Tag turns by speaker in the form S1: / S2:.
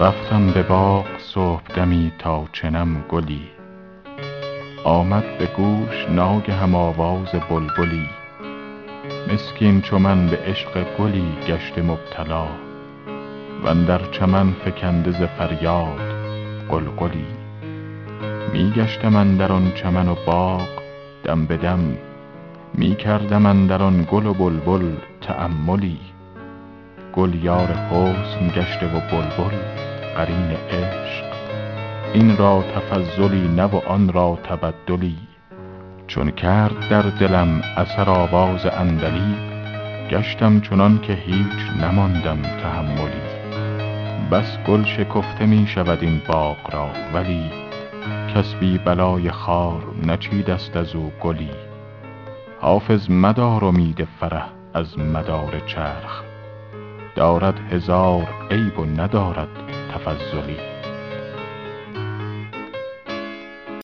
S1: رفتم به باغ صبحدمی تا چنم گلی. آمد به گوش ناگهم آواز بلبلی. مسکین چو من به عشق گلی گشته مبتلا. واندر چمن فکنده ز فریاد غلغلی. می گشتم اندر آن چمن و باغ دم به دم می کردم اندر آن گل و بلبل تأملی. گل یار حسن گشته و بلبل قرین عشق. این را تفضلی نه و آن را تبدلی. چون کرد در دلم اثر آواز عندلیب گشتم چنان که هیچ نماندم تحملی بس گل شکفته می شود این باغ را ولی کس بی بلای خار نچیده ست از او گلی. حافظ مدار امید فرح از مدار چرخ. دارد هزار عیب و ندارد تفضلی.